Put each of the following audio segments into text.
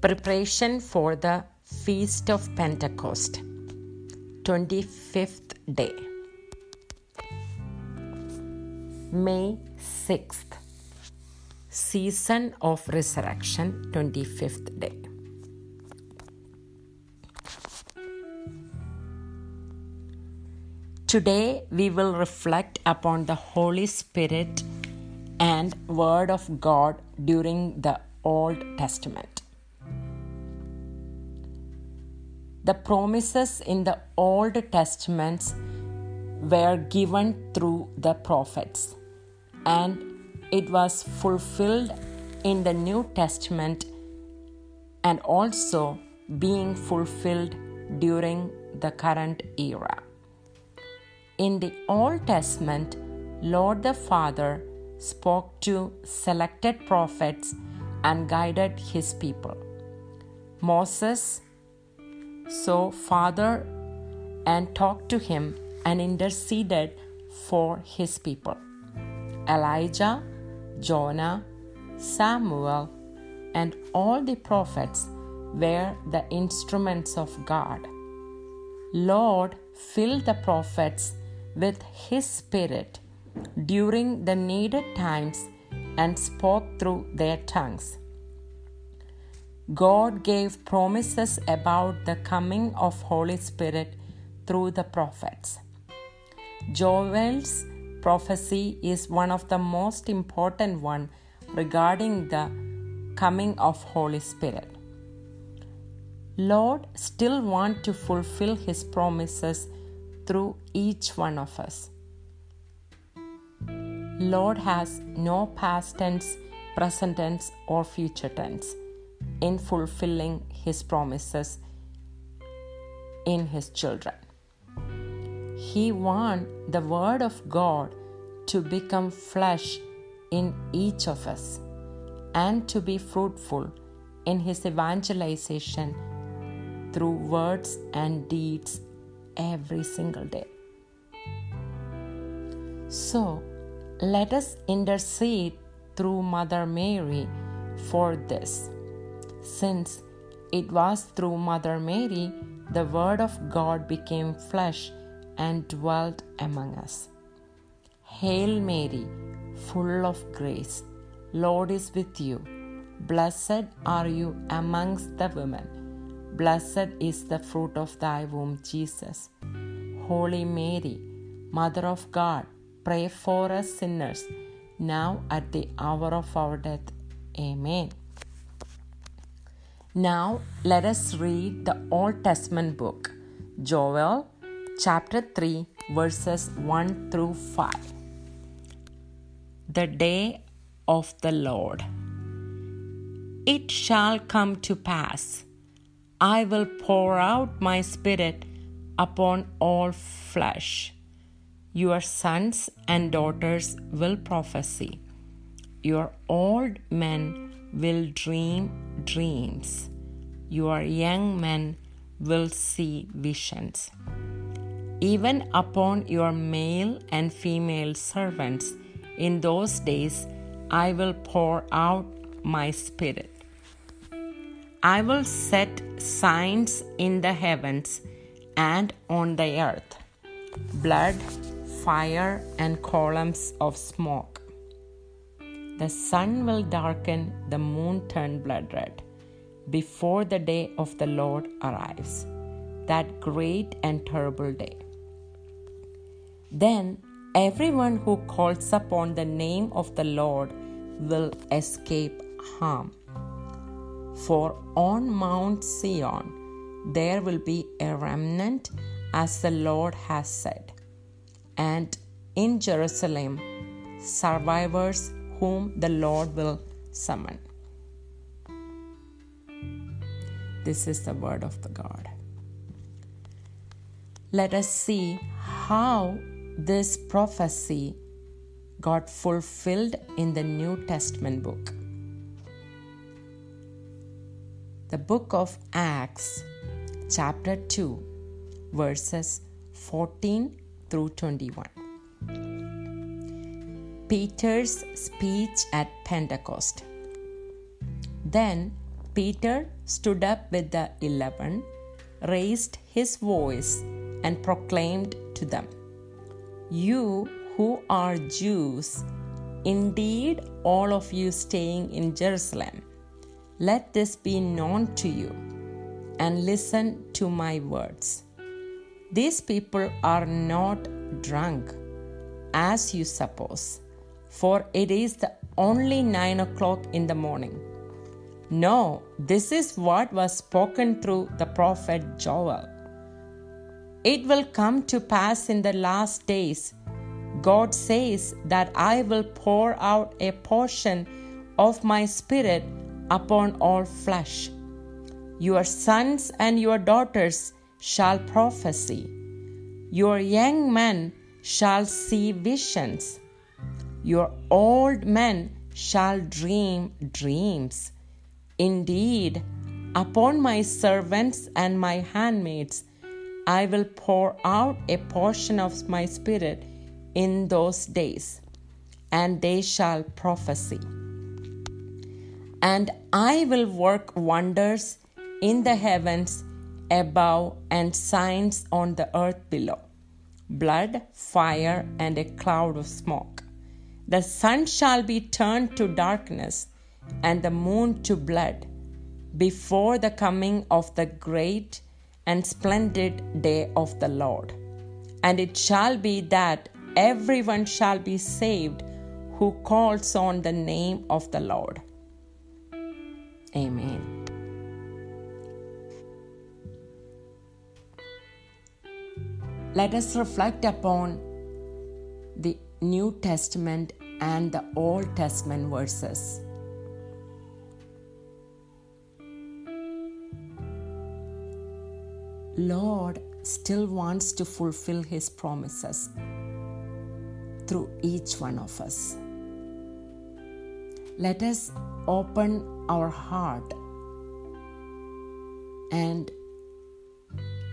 Preparation for the Feast of Pentecost, 25th day. May 6th, Season of Resurrection, 25th day. Today we will reflect upon the Holy Spirit and Word of God during the Old Testament. The promises in the Old Testaments were given through the prophets, and it was fulfilled in the New Testament and also being fulfilled during the current era. In the Old Testament, Lord the Father spoke to selected prophets and guided his people. Moses saw Father and talked to him and interceded for his people. Elijah, Jonah, Samuel, and all the prophets were the instruments of God. Lord filled the prophets with His Spirit during the needed times and spoke through their tongues. God gave promises about the coming of Holy Spirit through the prophets. Joel's prophecy is one of the most important one regarding the coming of Holy Spirit. Lord still want to fulfill his promises through each one of us. Lord has no past tense, present tense, or future tense in fulfilling His promises in His children. He wants the Word of God to become flesh in each of us and to be fruitful in His evangelization through words and deeds every single day. So, let us intercede through Mother Mary for this, since it was through Mother Mary the Word of God became flesh and dwelt among us. Hail Mary, full of grace, Lord is with you. Blessed are you amongst the women Blessed is the fruit of thy womb, Jesus. Holy Mary, Mother of God, pray for us sinners, now at the hour of our death. Amen. Now let us read the Old Testament book, Joel chapter 3, verses 1 through 5. The day of the Lord. It shall come to pass I will pour out my spirit upon all flesh. Your sons and daughters will prophesy. Your old men will dream dreams. Your young men will see visions. Even upon your male and female servants, in those days I will pour out my spirit. I will set signs in the heavens and on the earth blood, fire, and columns of smoke. The sun will darken, the moon turn blood red before the day of the Lord arrives, that great and terrible day. Then everyone who calls upon the name of the Lord will escape harm. For on Mount Zion there will be a remnant, as the Lord has said. And in Jerusalem, survivors whom the Lord will summon. This is the word of the God. Let us see how this prophecy got fulfilled in the New Testament book the book of Acts, chapter 2, verses 14 through 21. Peter's speech at Pentecost. Then Peter stood up with the eleven, raised his voice, and proclaimed to them, You who are Jews, indeed all of you staying in Jerusalem, let this be known to you, and listen to my words. These people are not drunk, as you suppose, for it is the only nine o'clock in the morning. No, this is what was spoken through the prophet Joel. It will come to pass in the last days. God says that I will pour out a portion of my spirit upon all flesh. Your sons and your daughters shall prophesy. Your young men shall see visions. Your old men shall dream dreams. Indeed, upon my servants and my handmaids, I will pour out a portion of my spirit in those days, and they shall prophesy. And I will work wonders in the heavens above and signs on the earth below blood, fire, and a cloud of smoke. The sun shall be turned to darkness and the moon to blood before the coming of the great and splendid day of the Lord. And it shall be that everyone shall be saved who calls on the name of the Lord. Amen. Let us reflect upon the New Testament and the Old Testament verses. Lord still wants to fulfill His promises through each one of us. Let us open our heart and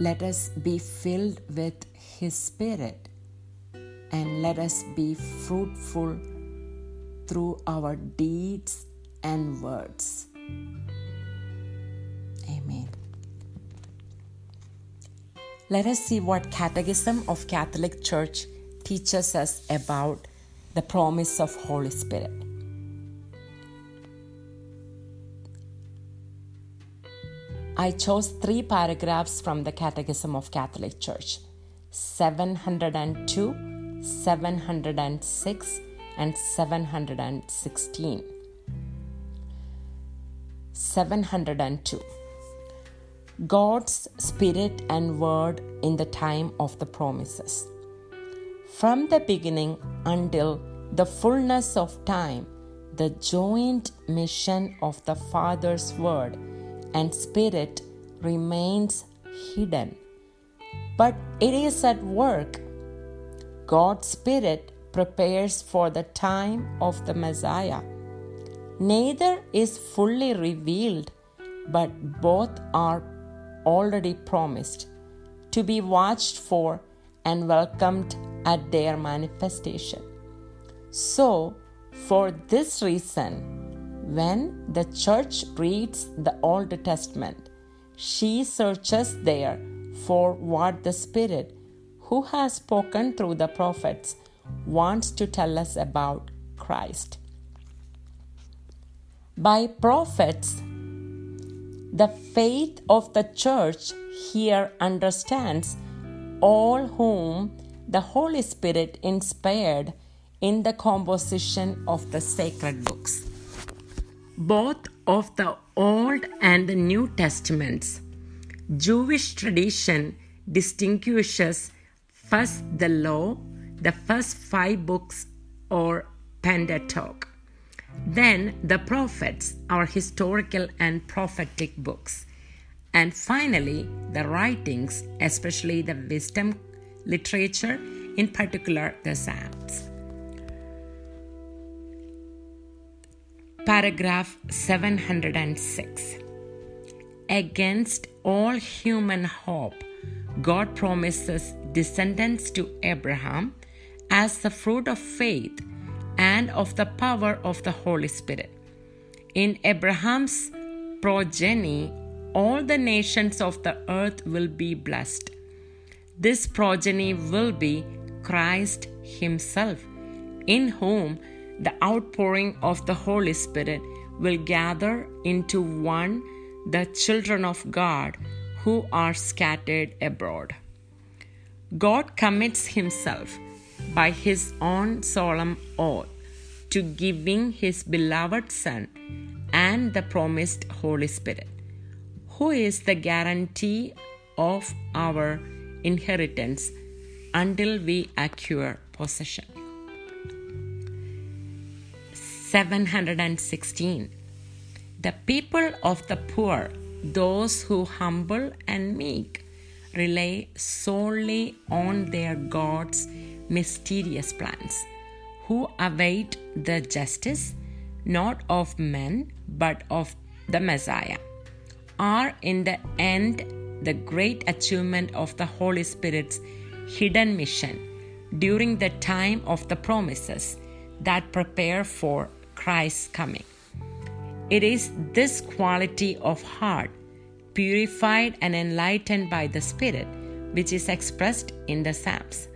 let us be filled with His Spirit and let us be fruitful through our deeds and words. Amen. Let us see what Catechism of Catholic Church teaches us about the promise of Holy Spirit. I chose three paragraphs from the Catechism of Catholic Church 702, 706, and 716. 702 God's Spirit and Word in the time of the promises. From the beginning until the fullness of time, the joint mission of the Father's Word and Spirit remains hidden. But it is at work. God's Spirit prepares for the time of the Messiah. Neither is fully revealed, but both are already promised, to be watched for and welcomed at their manifestation. So, for this reason, when the church reads the Old Testament, she searches there for what the Spirit, who has spoken through the prophets, wants to tell us about Christ. By prophets, the faith of the church here understands all whom the Holy Spirit inspired in the composition of the sacred books. Both of the Old and the New Testaments, Jewish tradition distinguishes first the law, the first five books or Pentateuch, then the prophets, our historical and prophetic books. And finally, the writings, especially the wisdom literature, in particular the Psalms. Paragraph 706 Against all human hope, God promises descendants to Abraham as the fruit of faith and of the power of the Holy Spirit. In Abraham's progeny, all the nations of the earth will be blessed. This progeny will be Christ Himself, in whom the outpouring of the Holy Spirit will gather into one the children of God who are scattered abroad. God commits Himself by His own solemn oath to giving His beloved Son and the promised Holy Spirit, who is the guarantee of our inheritance until we acquire possession. 716. The people of the poor, those who humble and meek, rely solely on their God's mysterious plans, who await the justice not of men but of the Messiah, are in the end the great achievement of the Holy Spirit's hidden mission during the time of the promises that prepare for Christ's coming. It is this quality of heart, purified and enlightened by the Spirit, which is expressed in the Psalms.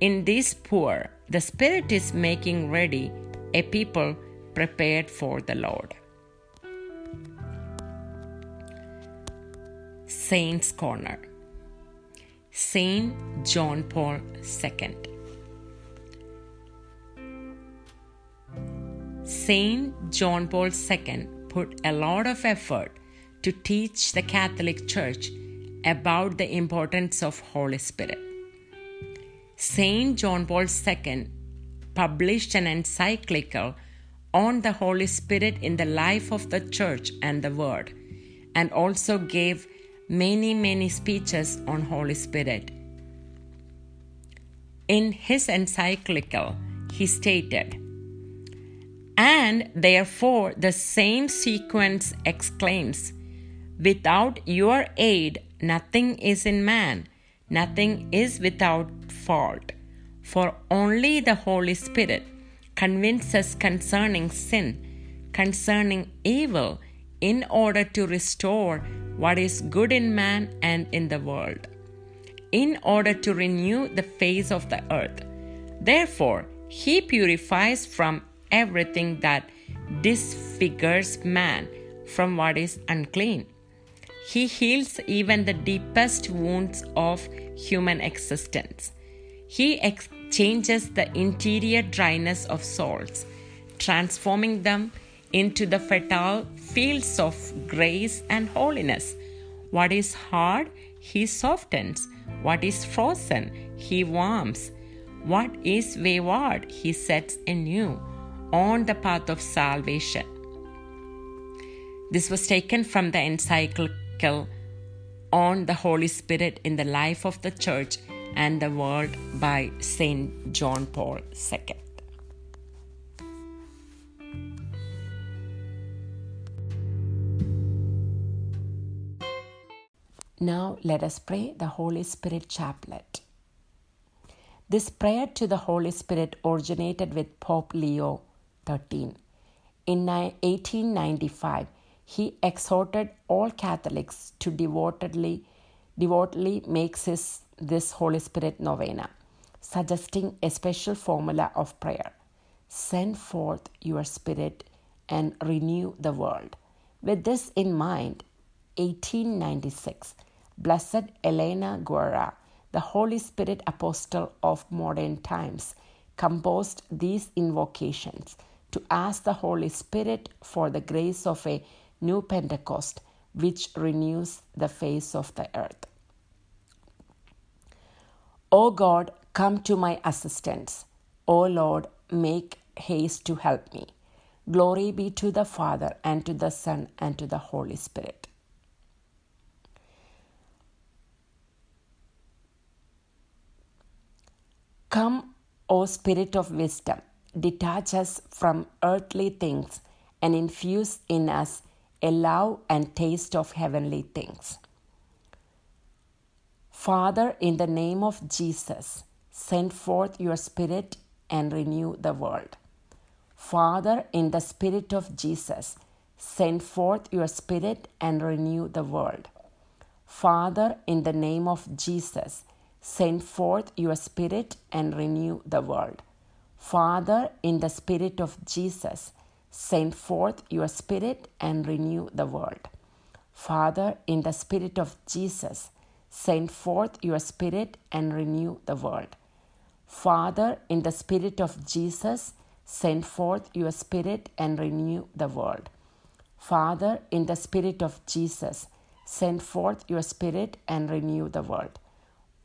In these poor, the Spirit is making ready a people prepared for the Lord. Saints Corner Saint John Paul II Saint John Paul II put a lot of effort to teach the Catholic Church about the importance of Holy Spirit. Saint John Paul II published an encyclical on the Holy Spirit in the life of the church and the world, and also gave many many speeches on Holy Spirit. In his encyclical he stated and therefore, the same sequence exclaims Without your aid, nothing is in man, nothing is without fault. For only the Holy Spirit convinces concerning sin, concerning evil, in order to restore what is good in man and in the world, in order to renew the face of the earth. Therefore, he purifies from everything that disfigures man from what is unclean. He heals even the deepest wounds of human existence. He exchanges the interior dryness of souls, transforming them into the fertile fields of grace and holiness. What is hard, he softens. What is frozen, he warms. What is wayward, he sets anew on the path of salvation. This was taken from the encyclical on the Holy Spirit in the life of the Church and the world by St. John Paul II. Now let us pray the Holy Spirit Chaplet. This prayer to the Holy Spirit originated with Pope Leo 13. In 1895, he exhorted all Catholics to devotedly, devotedly make this, this Holy Spirit novena, suggesting a special formula of prayer Send forth your Spirit and renew the world. With this in mind, 1896, Blessed Elena Guerra, the Holy Spirit apostle of modern times, composed these invocations to ask the Holy Spirit for the grace of a new Pentecost which renews the face of the earth. O God, come to my assistance. O Lord, make haste to help me. Glory be to the Father, and to the Son, and to the Holy Spirit. Come, O Spirit of wisdom detach us from earthly things and infuse in us a love and taste of heavenly things. Father, in the name of Jesus, send forth your Spirit and renew the world. Father, in the Spirit of Jesus, send forth your Spirit and renew the world. Father, in the name of Jesus, send forth your Spirit and renew the world. Father, in the Spirit of Jesus, send forth your Spirit and renew the world. Father, in the Spirit of Jesus, send forth your Spirit and renew the world. Father, in the Spirit of Jesus, send forth your Spirit and renew the world. Father, in the Spirit of Jesus, send forth your Spirit and renew the world.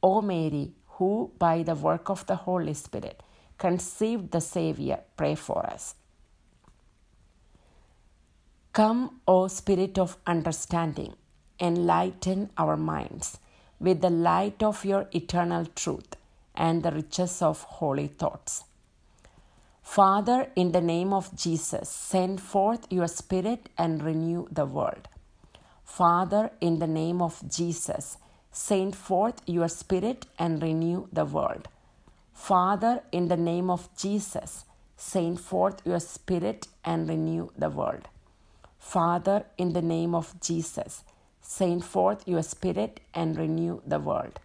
O Mary, who by the work of the Holy Spirit conceived the Savior, pray for us. Come, O Spirit of understanding, enlighten our minds with the light of your eternal truth and the riches of holy thoughts. Father, in the name of Jesus, send forth your Spirit and renew the world. Father, in the name of Jesus, send forth your Spirit and renew the world. Father, in the name of Jesus, send forth your Spirit and renew the world. Father, in the name of Jesus, send forth your Spirit and renew the world.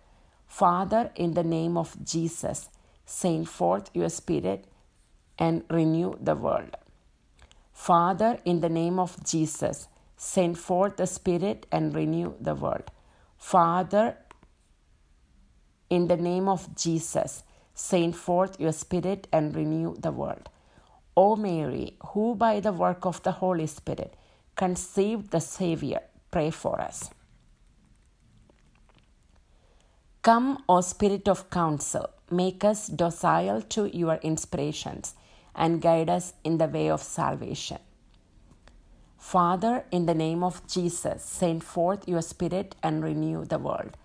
Father, in the name of Jesus, send forth your Spirit and renew the world. Father, in the name of Jesus, send forth the Spirit and renew the world. Father, in the name of Jesus, send forth your Spirit and renew the world. O Mary, who by the work of the Holy Spirit conceived the Savior, pray for us. Come, O Spirit of counsel, make us docile to your inspirations and guide us in the way of salvation. Father, in the name of Jesus, send forth your Spirit and renew the world.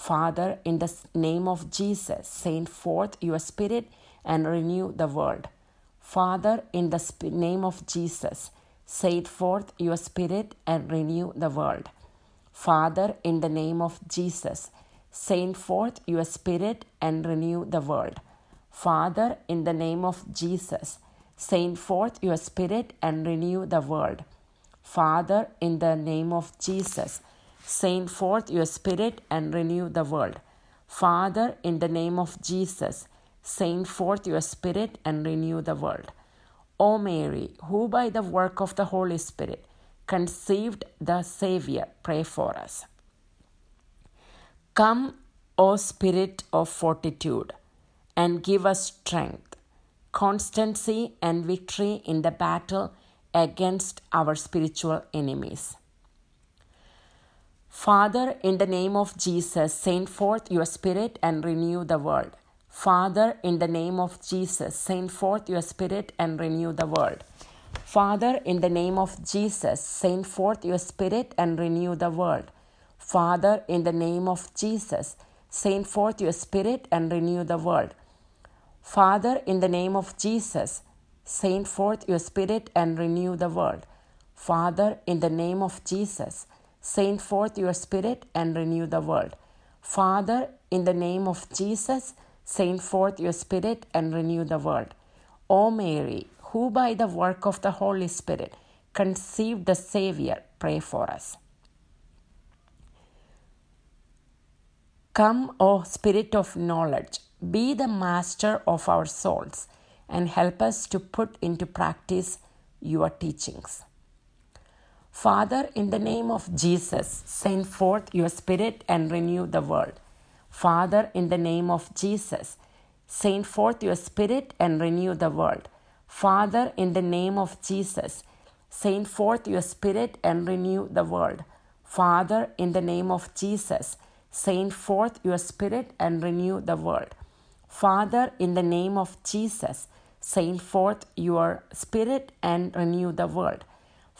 Father, in the name of Jesus, send forth your Spirit and renew the world. Father, in the name of Jesus, send forth your Spirit and renew the world. Father, in the name of Jesus, send forth your Spirit and renew the world. Father, in the name of Jesus, send forth your Spirit and renew the world. Father, in the name of Jesus, send forth your Spirit and renew the world. Father, in the name of Jesus, send forth your Spirit and renew the world. O Mary, who by the work of the Holy Spirit conceived the Savior, pray for us. Come, O Spirit of fortitude, and give us strength, constancy, and victory in the battle against our spiritual enemies. Father, in the name of Jesus, send forth your Spirit and renew the world. Father, in the name of Jesus, send forth your Spirit and renew the world. Father, in the name of Jesus, send forth your Spirit and renew the world. Father, in the name of Jesus, send forth your Spirit and renew the world. Father, in the name of Jesus, send forth your Spirit and renew the world. Father, in the name of Jesus, send forth your Spirit and renew the world. Father, in the name of Jesus, send forth your Spirit and renew the world. O Mary, who by the work of the Holy Spirit conceived the Savior, pray for us. Come, O Spirit of knowledge, be the master of our souls and help us to put into practice your teachings. Father, in the name of Jesus, send forth your Spirit and renew the world. Father, in the name of Jesus, send forth your Spirit and renew the world. Father, in the name of Jesus, send forth your Spirit and renew the world. Father, in the name of Jesus, send forth your Spirit and renew the world. Father, in the name of Jesus, send forth your Spirit and renew the world.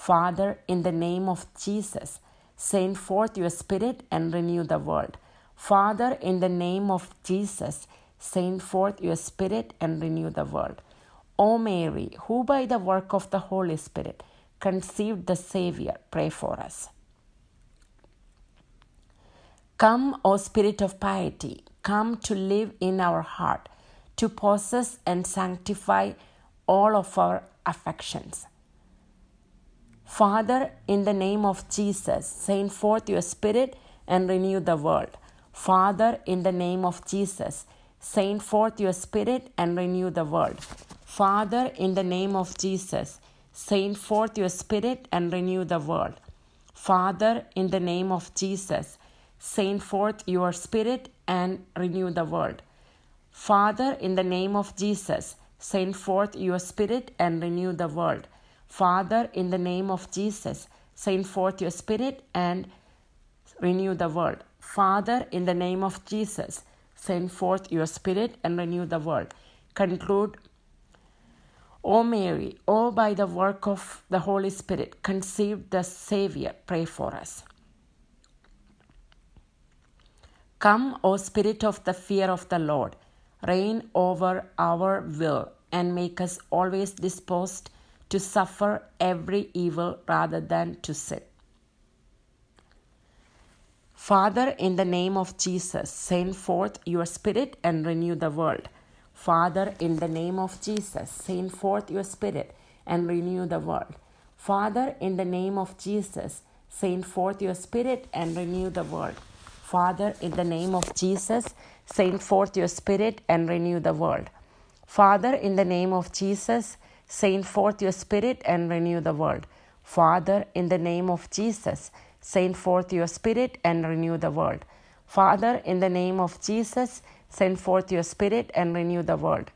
Father, in the name of Jesus, send forth your Spirit and renew the world. Father, in the name of Jesus, send forth your Spirit and renew the world. O Mary, who by the work of the Holy Spirit conceived the Savior, pray for us. Come, O Spirit of piety, come to live in our heart, to possess and sanctify all of our affections. Father, in the name of Jesus, send forth your Spirit and renew the world. Father, in the name of Jesus, send forth your Spirit and renew the world. Father, in the name of Jesus, send forth your Spirit and renew the world. Father, in the name of Jesus, send forth your Spirit and renew the world. Father, in the name of Jesus, send forth your Spirit and renew the world. Father, in the name of Jesus, send forth your Spirit and renew the world. Father, in the name of Jesus, send forth your Spirit and renew the world. Conclude. O Mary, O by the work of the Holy Spirit, conceived the Savior, pray for us. Come, O Spirit of the fear of the Lord, reign over our will and make us always disposed to suffer every evil rather than to sin. Father, in the name of Jesus, send forth your Spirit and renew the world. Father, in the name of Jesus, send forth your Spirit and renew the world. Father, in the name of Jesus, send forth your Spirit and renew the world. Father, in the name of Jesus, send forth your Spirit and renew the world. Father, in the name of Jesus, send forth your Spirit and renew the world. Father, in the name of Jesus, send forth your Spirit and renew the world. Father, in the name of Jesus, send forth your Spirit and renew the world.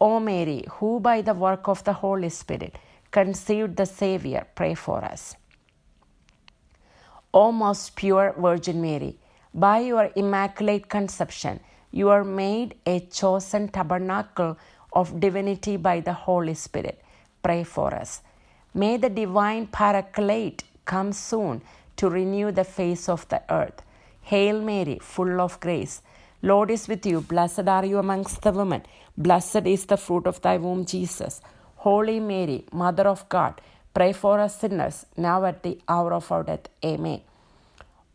O Mary, who by the work of the Holy Spirit conceived the Savior, pray for us. O most pure Virgin Mary, by your immaculate conception, you are made a chosen tabernacle of divinity by the Holy Spirit. Pray for us. May the divine paraclete come soon to renew the face of the earth. Hail Mary, full of grace. Lord is with you. Blessed are you amongst the women. Blessed is the fruit of thy womb, Jesus. Holy Mary, Mother of God, pray for us sinners, now at the hour of our death. Amen.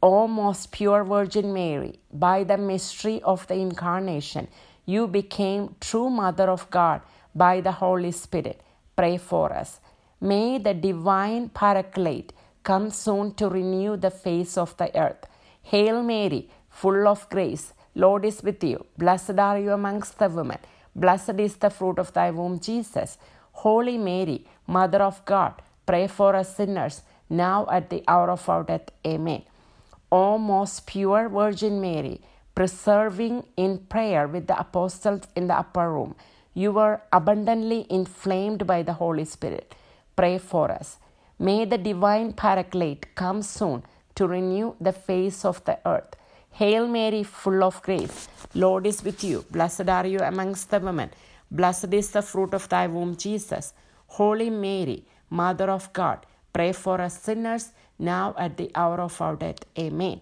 O most pure Virgin Mary, by the mystery of the Incarnation, you became true Mother of God by the Holy Spirit. Pray for us. May the divine Paraclete come soon to renew the face of the earth. Hail Mary, full of grace, Lord is with you. Blessed are you amongst the women. Blessed is the fruit of thy womb, Jesus. Holy Mary, Mother of God, pray for us sinners, now at the hour of our death. Amen. O most pure Virgin Mary, preserving in prayer with the apostles in the upper room, you were abundantly inflamed by the Holy Spirit. Pray for us. May the divine Paraclete come soon to renew the face of the earth. Hail Mary, full of grace, Lord is with you. Blessed are you amongst the women. Blessed is the fruit of thy womb, Jesus. Holy Mary, Mother of God, pray for us sinners now at the hour of our death. Amen.